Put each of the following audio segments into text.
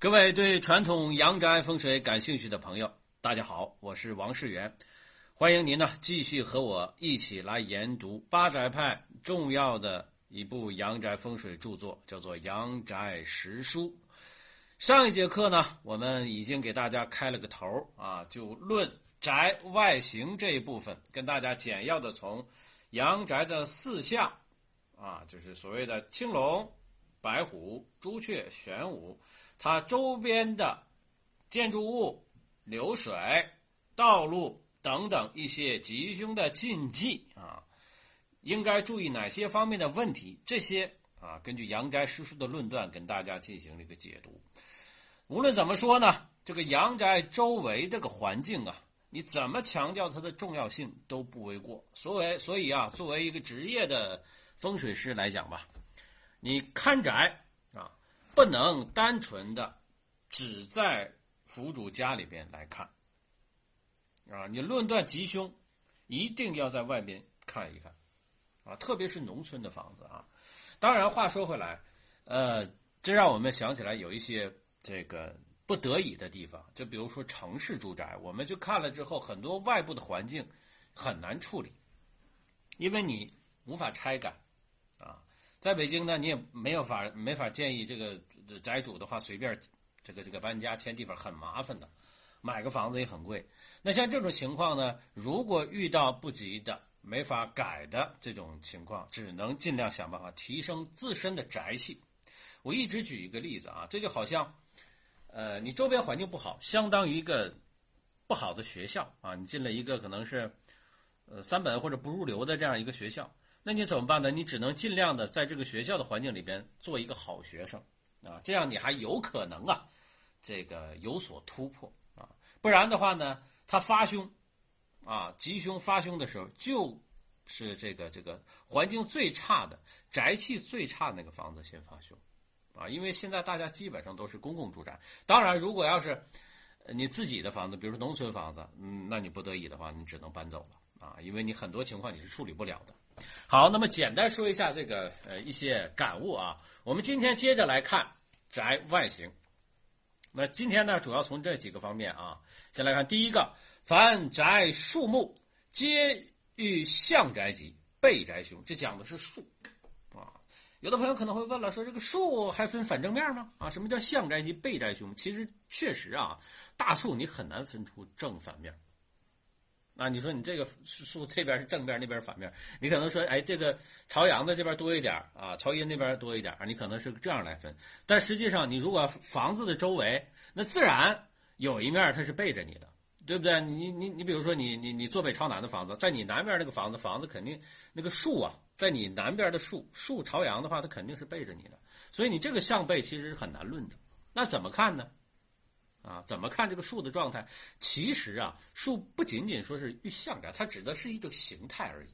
各位对传统阳宅风水感兴趣的朋友，大家好，我是王世元，欢迎您呢继续和我一起来研读八宅派重要的一部阳宅风水著作，叫做《阳宅实书》。上一节课呢，我们已经给大家开了个头啊，就论宅外形这一部分，跟大家简要的从阳宅的四象啊，就是所谓的青龙、白虎、朱雀、玄武。它周边的建筑物、流水、道路等等一些吉凶的禁忌啊，应该注意哪些方面的问题？这些啊，根据阳宅师书的论断，跟大家进行了一个解读。无论怎么说呢，这个阳宅周围这个环境啊，你怎么强调它的重要性都不为过。所谓，所以啊，作为一个职业的风水师来讲吧，你看宅。不能单纯的只在府主家里边来看啊！你论断吉凶，一定要在外边看一看啊！特别是农村的房子啊。当然，话说回来，呃，这让我们想起来有一些这个不得已的地方，就比如说城市住宅，我们去看了之后，很多外部的环境很难处理，因为你无法拆改啊。在北京呢，你也没有法没法建议这个宅主的话随便这个这个搬家迁地方很麻烦的，买个房子也很贵。那像这种情况呢，如果遇到不急的没法改的这种情况，只能尽量想办法提升自身的宅气。我一直举一个例子啊，这就好像，呃，你周边环境不好，相当于一个不好的学校啊，你进了一个可能是呃三本或者不入流的这样一个学校。那你怎么办呢？你只能尽量的在这个学校的环境里边做一个好学生，啊，这样你还有可能啊，这个有所突破啊。不然的话呢，他发凶，啊，吉凶发凶的时候，就是这个这个环境最差的、宅气最差那个房子先发凶，啊，因为现在大家基本上都是公共住宅。当然，如果要是你自己的房子，比如说农村房子，嗯，那你不得已的话，你只能搬走了啊，因为你很多情况你是处理不了的。好，那么简单说一下这个呃一些感悟啊。我们今天接着来看宅外形。那今天呢，主要从这几个方面啊，先来看第一个，凡宅树木皆遇向宅吉，背宅凶。这讲的是树啊。有的朋友可能会问了，说这个树还分反正面吗？啊，什么叫向宅吉，背宅凶？其实确实啊，大树你很难分出正反面。啊，你说你这个树这边是正面，那边反面，你可能说，哎，这个朝阳的这边多一点啊，朝阴那边多一点，你可能是这样来分。但实际上，你如果房子的周围，那自然有一面它是背着你的，对不对？你你你，比如说你你你坐北朝南的房子，在你南边那个房子，房子肯定那个树啊，在你南边的树树朝阳的话，它肯定是背着你的，所以你这个向背其实是很难论的。那怎么看呢？啊，怎么看这个树的状态？其实啊，树不仅仅说是遇象着，它指的是一种形态而已，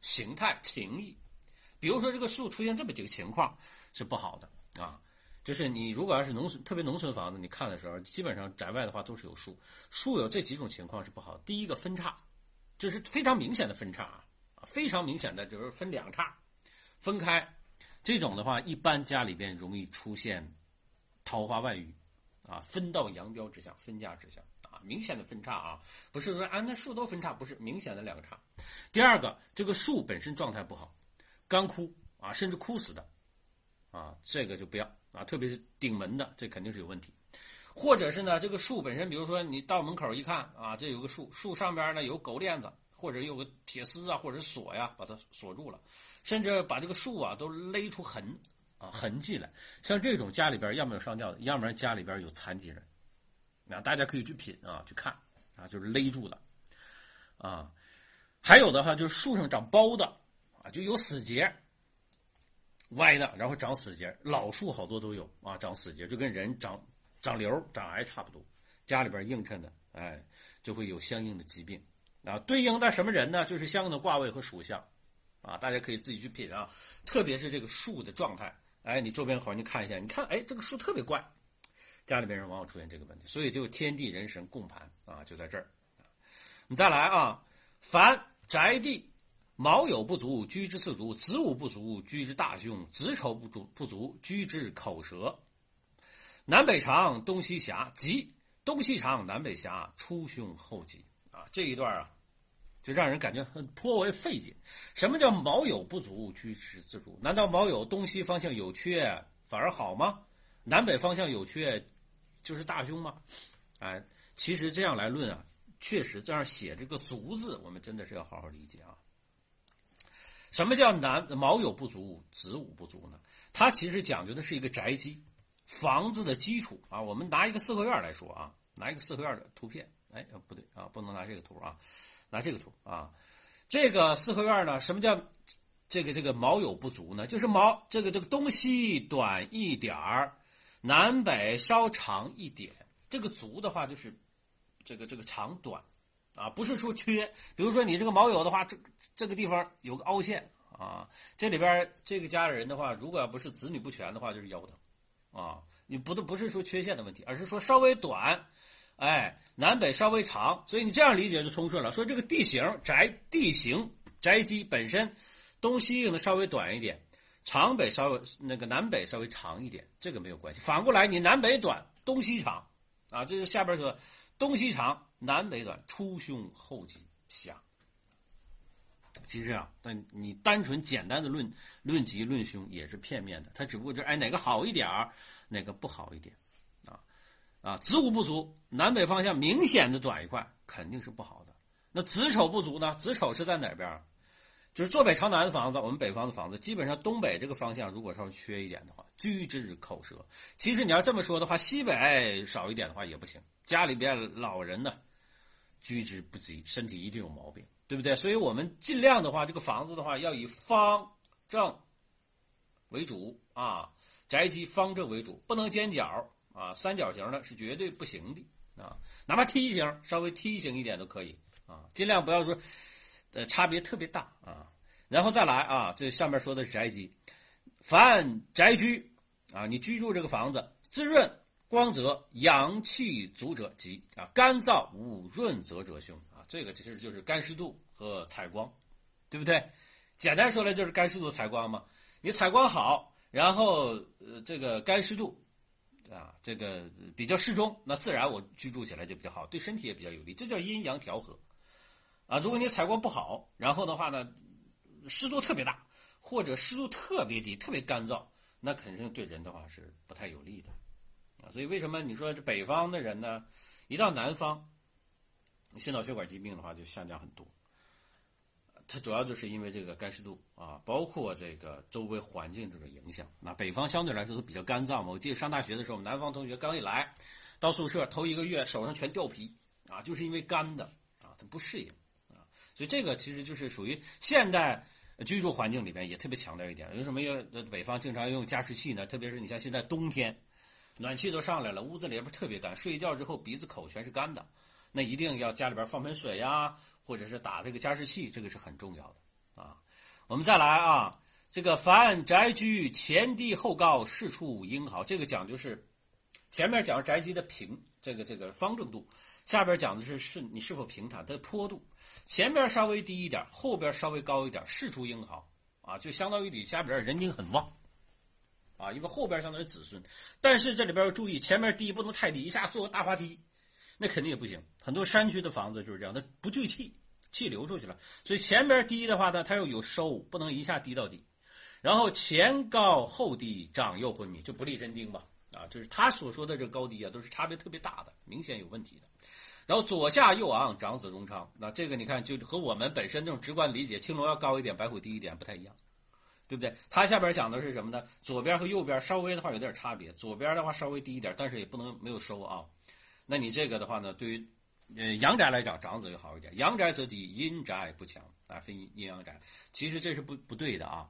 形态情意。比如说这个树出现这么几个情况是不好的啊，就是你如果要是农村，特别农村房子，你看的时候，基本上宅外的话都是有树，树有这几种情况是不好。第一个分叉，就是非常明显的分叉啊，非常明显的就是分两叉分开，这种的话一般家里边容易出现桃花外遇。啊，分道扬镳之象，分家之象啊，明显的分叉啊，不是说啊那树都分叉，不是明显的两个叉。第二个，这个树本身状态不好，干枯啊，甚至枯死的，啊，这个就不要啊，特别是顶门的，这肯定是有问题。或者是呢，这个树本身，比如说你到门口一看啊，这有个树，树上边呢有狗链子，或者有个铁丝啊，或者锁呀，把它锁住了，甚至把这个树啊都勒出痕。痕迹来，像这种家里边要么有上吊的，要么家里边有残疾人，那大家可以去品啊，去看啊，就是勒住的，啊，还有的话就是树上长包的啊，就有死结，歪的，然后长死结，老树好多都有啊，长死结就跟人长长瘤、长癌差不多，家里边映衬的，哎，就会有相应的疾病啊，对应的什么人呢？就是相应的卦位和属相啊，大家可以自己去品啊，特别是这个树的状态。哎，你周边环境看一下，你看，哎，这个树特别怪，家里边人往往出现这个问题，所以就天地人神共盘啊，就在这儿。你再来啊，凡宅地卯酉不足，居之四足；子午不足，居之大凶；子丑不足不足，居之口舌。南北长，东西狭，吉。东西长，南北狭，出凶后吉啊！这一段啊，就让人感觉很颇为费解。什么叫卯酉不足，居之自足？难道卯酉东西方向有缺反而好吗？南北方向有缺就是大凶吗？哎，其实这样来论啊，确实这样写这个“足”字，我们真的是要好好理解啊。什么叫南卯酉不足，子午不足呢？它其实讲究的是一个宅基。房子的基础啊，我们拿一个四合院来说啊，拿一个四合院的图片，哎，不对啊，不能拿这个图啊，拿这个图啊，这个四合院呢，什么叫这个这个卯酉不足呢？就是卯这个这个东西短一点儿，南北稍长一点，这个足的话就是这个这个长短啊，不是说缺，比如说你这个卯酉的话，这这个地方有个凹陷啊，这里边这个家里人的话，如果要不是子女不全的话，就是腰疼。啊，你不都不是说缺陷的问题，而是说稍微短，哎，南北稍微长，所以你这样理解就通顺了。说这个地形宅地形宅基本身东西用的稍微短一点，长北稍微那个南北稍微长一点，这个没有关系。反过来你南北短，东西长，啊，这是下边说东西长，南北短，出凶后吉下。其实啊，但你单纯简单的论论吉论凶也是片面的，它只不过就是哎哪个好一点，哪个不好一点，啊子午不足，南北方向明显的短一块，肯定是不好的。那子丑不足呢？子丑是在哪边？就是坐北朝南的房子，我们北方的房子基本上东北这个方向如果稍微缺一点的话，居之口舌。其实你要这么说的话，西北少一点的话也不行。家里边老人呢，居之不及，身体一定有毛病。对不对？所以我们尽量的话，这个房子的话要以方正为主啊，宅基方正为主，不能尖角啊，三角形的是绝对不行的啊，哪怕梯形稍微梯形一点都可以啊，尽量不要说呃差别特别大啊。然后再来啊，这下面说的是宅基，凡宅居啊，你居住这个房子滋润。光泽阳气足者吉啊，干燥无润泽者凶啊。这个其实就是干湿度和采光，对不对？简单说来就是干湿度采光嘛。你采光好，然后呃这个干湿度啊，这个比较适中，那自然我居住起来就比较好，对身体也比较有利。这叫阴阳调和啊。如果你采光不好，然后的话呢，湿度特别大，或者湿度特别低，特别干燥，那肯定对人的话是不太有利的。啊所以为什么你说这北方的人呢？一到南方，心脑血管疾病的话就下降很多。它主要就是因为这个干湿度啊，包括这个周围环境这个影响。那北方相对来说都比较干燥嘛。我记得上大学的时候，南方同学刚一来到宿舍，头一个月手上全掉皮啊，就是因为干的啊，他不适应啊。所以这个其实就是属于现代居住环境里边也特别强调一点。为什么要北方经常用加湿器呢？特别是你像现在冬天。暖气都上来了，屋子里边特别干，睡觉之后鼻子口全是干的，那一定要家里边放盆水呀，或者是打这个加湿器，这个是很重要的啊。我们再来啊，这个凡宅居前低后高，事处英豪，这个讲究是前面讲宅基的平，这个这个方正度，下边讲的是是你是否平坦，的坡度，前边稍微低一点，后边稍微高一点，事出英豪啊，就相当于你家边人丁很旺。啊，因为后边相当于子孙，但是这里边要注意，前面低不能太低，一下做个大滑梯，那肯定也不行。很多山区的房子就是这样，它不聚气，气流出去了，所以前边低的话呢，它要有收，不能一下低到底。然后前高后低，长幼昏迷，就不利真丁吧。啊，就是他所说的这高低啊，都是差别特别大的，明显有问题的。然后左下右昂，长子荣昌，那这个你看就和我们本身这种直观理解，青龙要高一点，白虎低一点，不太一样。对不对？他下边讲的是什么呢？左边和右边稍微的话有点差别，左边的话稍微低一点，但是也不能没有收啊。那你这个的话呢，对于呃阳宅来讲，长子就好一点。阳宅则低，阴宅不强啊，分阴阳宅。其实这是不不对的啊。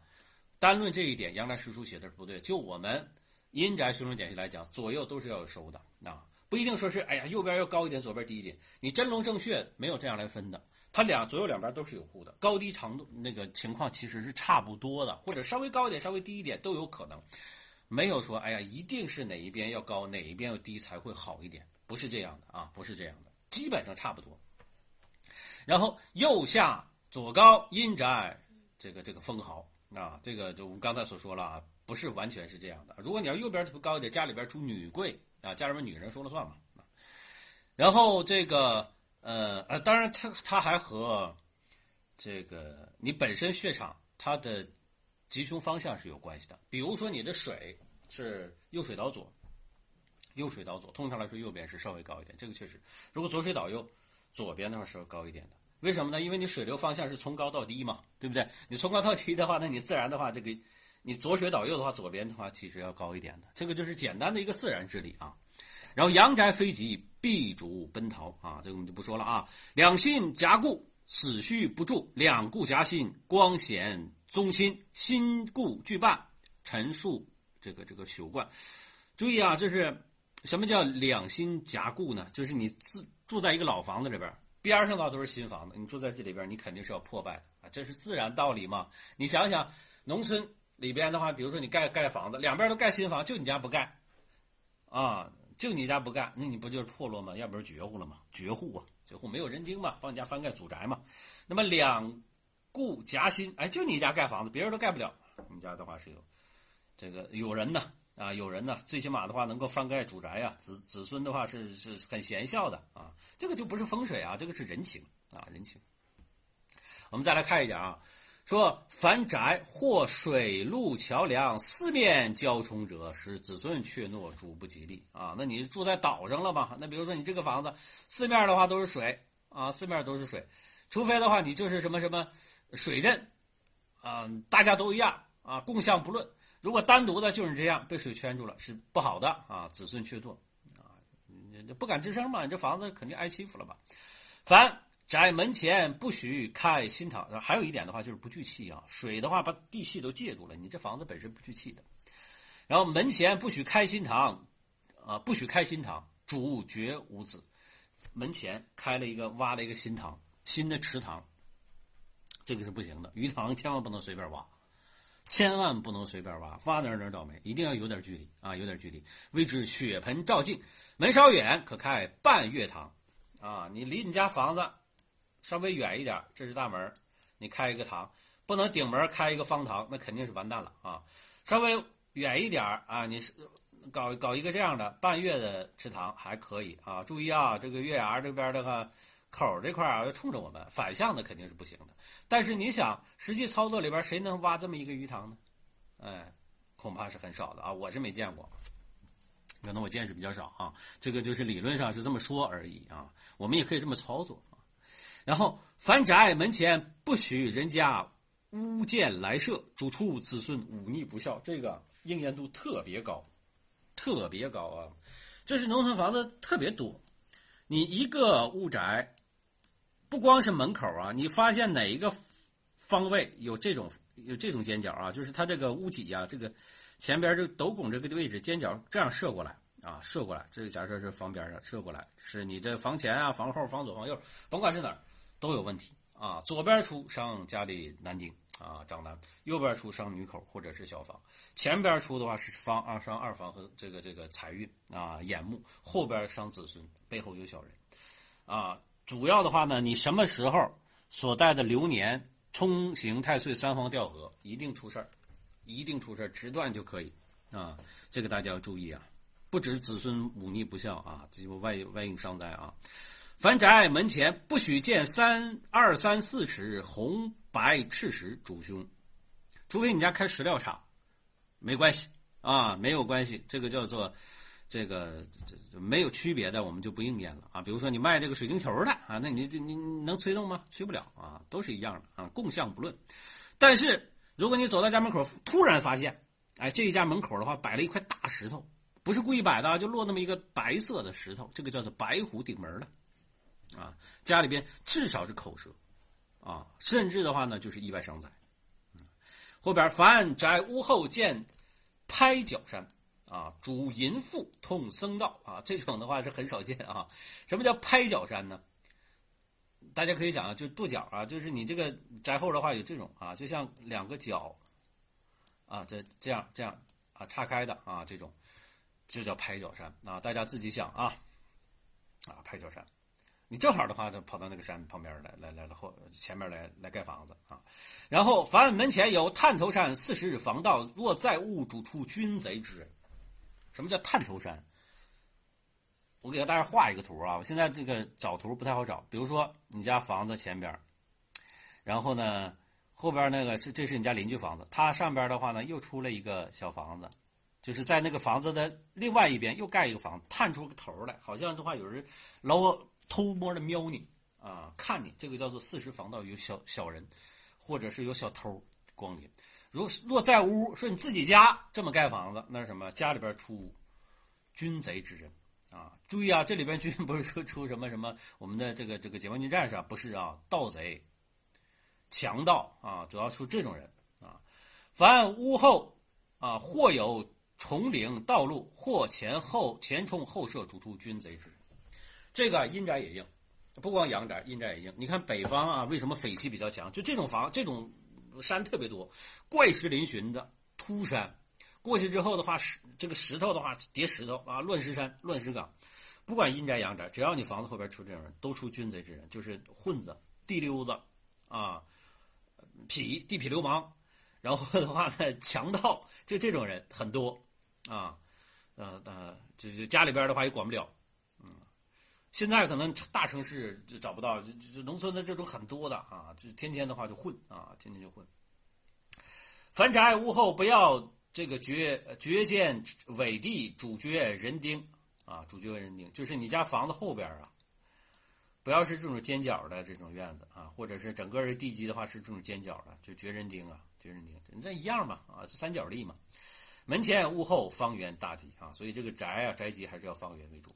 单论这一点，阳宅师书写的是不对。就我们阴宅学生典籍来讲，左右都是要有收的啊，不一定说是哎呀右边要高一点，左边低一点。你真龙正穴没有这样来分的。它两左右两边都是有户的，高低长度那个情况其实是差不多的，或者稍微高一点，稍微低一点都有可能，没有说哎呀一定是哪一边要高，哪一边要低才会好一点，不是这样的啊，不是这样的，基本上差不多。然后右下左高阴宅，这个这个封豪啊，这个就我们刚才所说了啊，不是完全是这样的。如果你要右边特别高一点，家里边出女贵啊，家里边女人说了算嘛。然后这个呃呃，当然它它还和这个你本身血场它的吉凶方向是有关系的。比如说你的水是右水倒左，右水倒左，通常来说右边是稍微高一点，这个确实。如果左水倒右，左边的话是要高一点的。为什么呢？因为你水流方向是从高到低嘛，对不对？你从高到低的话，那你自然的话，这个你左水倒右的话，左边的话其实要高一点的。这个就是简单的一个自然之理啊。然后阳宅非吉，必主奔逃啊，这个我们就不说了啊。两心夹固，死序不住；两固夹心，光显宗亲。心固俱半，陈述这个这个朽冠。注意啊，就是什么叫两心夹固呢？就是你自住在一个老房子里边，边上的话都是新房子，你住在这里边，你肯定是要破败的啊，这是自然道理嘛。你想想，农村里边的话，比如说你盖盖房子，两边都盖新房，就你家不盖啊。就你家不盖，那你不就是破落吗？要不是绝户了吗？绝户啊，绝户没有人丁嘛，帮你家翻盖祖宅嘛。那么两顾夹心，哎，就你家盖房子，别人都盖不了。你家的话是有这个有人呢啊，有人呢，最起码的话能够翻盖祖宅呀，子子孙的话是是很贤孝的啊。这个就不是风水啊，这个是人情啊，人情。我们再来看一点啊。说凡宅或水陆桥梁四面交冲者，使子孙怯懦，主不吉利啊。那你住在岛上了吧？那比如说你这个房子四面的话都是水啊，四面都是水，除非的话你就是什么什么水镇啊，大家都一样啊，共相不论。如果单独的就是这样被水圈住了，是不好的啊，子孙怯懦啊，你不敢吱声嘛，你这房子肯定挨欺负了吧？凡。宅门前不许开新堂，还有一点的话就是不聚气啊。水的话把地气都借住了，你这房子本身不聚气的。然后门前不许开新堂，啊，不许开新堂，主绝无子。门前开了一个挖了一个新堂，新的池塘，这个是不行的。鱼塘千万不能随便挖，千万不能随便挖，挖哪哪倒霉，一定要有点距离啊，有点距离。谓之血盆照镜，门稍远可开半月堂，啊，你离你家房子。稍微远一点，这是大门，你开一个堂，不能顶门开一个方堂，那肯定是完蛋了啊！稍微远一点啊，你是搞搞一个这样的半月的池塘还可以啊。注意啊，这个月牙这边的话，口这块啊要冲着我们，反向的肯定是不行的。但是你想，实际操作里边谁能挖这么一个鱼塘呢？哎，恐怕是很少的啊，我是没见过，可能我见识比较少啊。这个就是理论上是这么说而已啊，我们也可以这么操作。然后，凡宅门前不许人家屋建来舍，主畜子孙忤逆不孝，这个应验度特别高，特别高啊！这是农村房子特别多，你一个屋宅，不光是门口啊，你发现哪一个方位有这种有这种尖角啊？就是它这个屋脊啊，这个前边这斗拱这个位置尖角这样射过来啊，射过来，这个假设是房边上射过来，是你这房前啊、房后、房左、房右，甭管是哪儿。都有问题啊！左边出伤家里男丁啊，长男；右边出伤女口或者是小房；前边出的话是方二伤二房和这个这个财运啊眼目；后边伤子孙，背后有小人啊。主要的话呢，你什么时候所带的流年冲刑太岁三方调和，一定出事儿，一定出事儿，直断就可以啊。这个大家要注意啊，不止子孙忤逆不孝啊，这就外外应伤灾啊。凡宅门前不许建三二三四尺红白赤石主凶，除非你家开石料厂，没关系啊，没有关系，这个叫做这个这这没有区别的，我们就不应验了啊。比如说你卖这个水晶球的啊，那你这你能吹动吗？吹不了啊，都是一样的啊，共相不论。但是如果你走到家门口，突然发现，哎，这一家门口的话摆了一块大石头，不是故意摆的，就落那么一个白色的石头，这个叫做白虎顶门了。啊，家里边至少是口舌，啊，甚至的话呢，就是意外伤灾。后边凡宅屋后见拍脚山，啊，主淫妇痛僧道，啊，这种的话是很少见啊。什么叫拍脚山呢？大家可以想啊，就跺脚啊，就是你这个宅后的话有这种啊，就像两个脚，啊，这这样这样啊，岔开的啊，这种就叫拍脚山啊。大家自己想啊，啊，拍脚山。你正好的话就跑到那个山旁边来，来来来后前面来来盖房子啊。然后凡门前有探头山四十日防盗，若在屋主出军贼之人。什么叫探头山？我给大家画一个图啊！我现在这个找图不太好找。比如说你家房子前边，然后呢后边那个这这是你家邻居房子，它上边的话呢又出了一个小房子，就是在那个房子的另外一边又盖一个房，探出个头来，好像的话有人老偷摸的瞄你啊，看你。这个叫做四时防盗，有小小人或者是有小偷光临。如若在屋说你自己家这么盖房子，那是什么？家里边出军贼之人。啊，注意啊，这里边军不是说 出什么什么我们的这个这个解放军战士啊，不是啊，盗贼、强盗啊，主要出这种人啊。凡屋后啊，或有重岭道路，或前后前冲后射，主出军贼之人。这个阴宅也硬，不光阳宅，阴宅也硬。你看北方啊，为什么匪气比较强？就这种房，这种山特别多，怪石嶙峋的秃山。过去之后的话，石这个石头的话叠石头啊，乱石山、乱石岗，不管阴宅阳宅，只要你房子后边出这种人，都出军贼之人，就是混子、地溜子啊、痞、地痞流氓，然后的话呢，强盗，就这种人很多啊，呃呃，就是家里边的话也管不了，现在可能大城市就找不到，就就农村的这种很多的啊，就天天的话就混啊，天天就混。凡宅屋后不要。这个绝绝见尾地主角人丁啊，主角人丁就是你家房子后边啊，不要是这种尖角的这种院子啊，或者是整个的地基的话是这种尖角的，就绝人丁啊，绝人丁，这一样嘛啊，三角地嘛。门前屋后方圆大吉啊，所以这个宅啊宅基还是要方圆为主。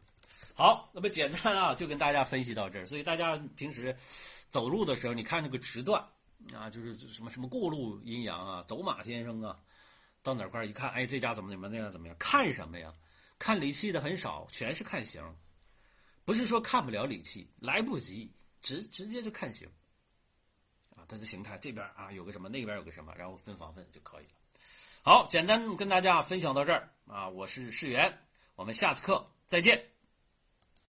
好，那么简单啊，就跟大家分析到这儿。所以大家平时走路的时候，你看那个直段啊，就是什么什么过路阴阳啊，走马先生啊。到哪块一看，哎，这家怎么怎么那样怎么样？看什么呀？看理气的很少，全是看形。不是说看不了理气，来不及，直直接就看形。啊，它的形态这边啊有个什么，那边有个什么，然后分房分就可以了。好，简单跟大家分享到这儿啊，我是世源，我们下次课再见。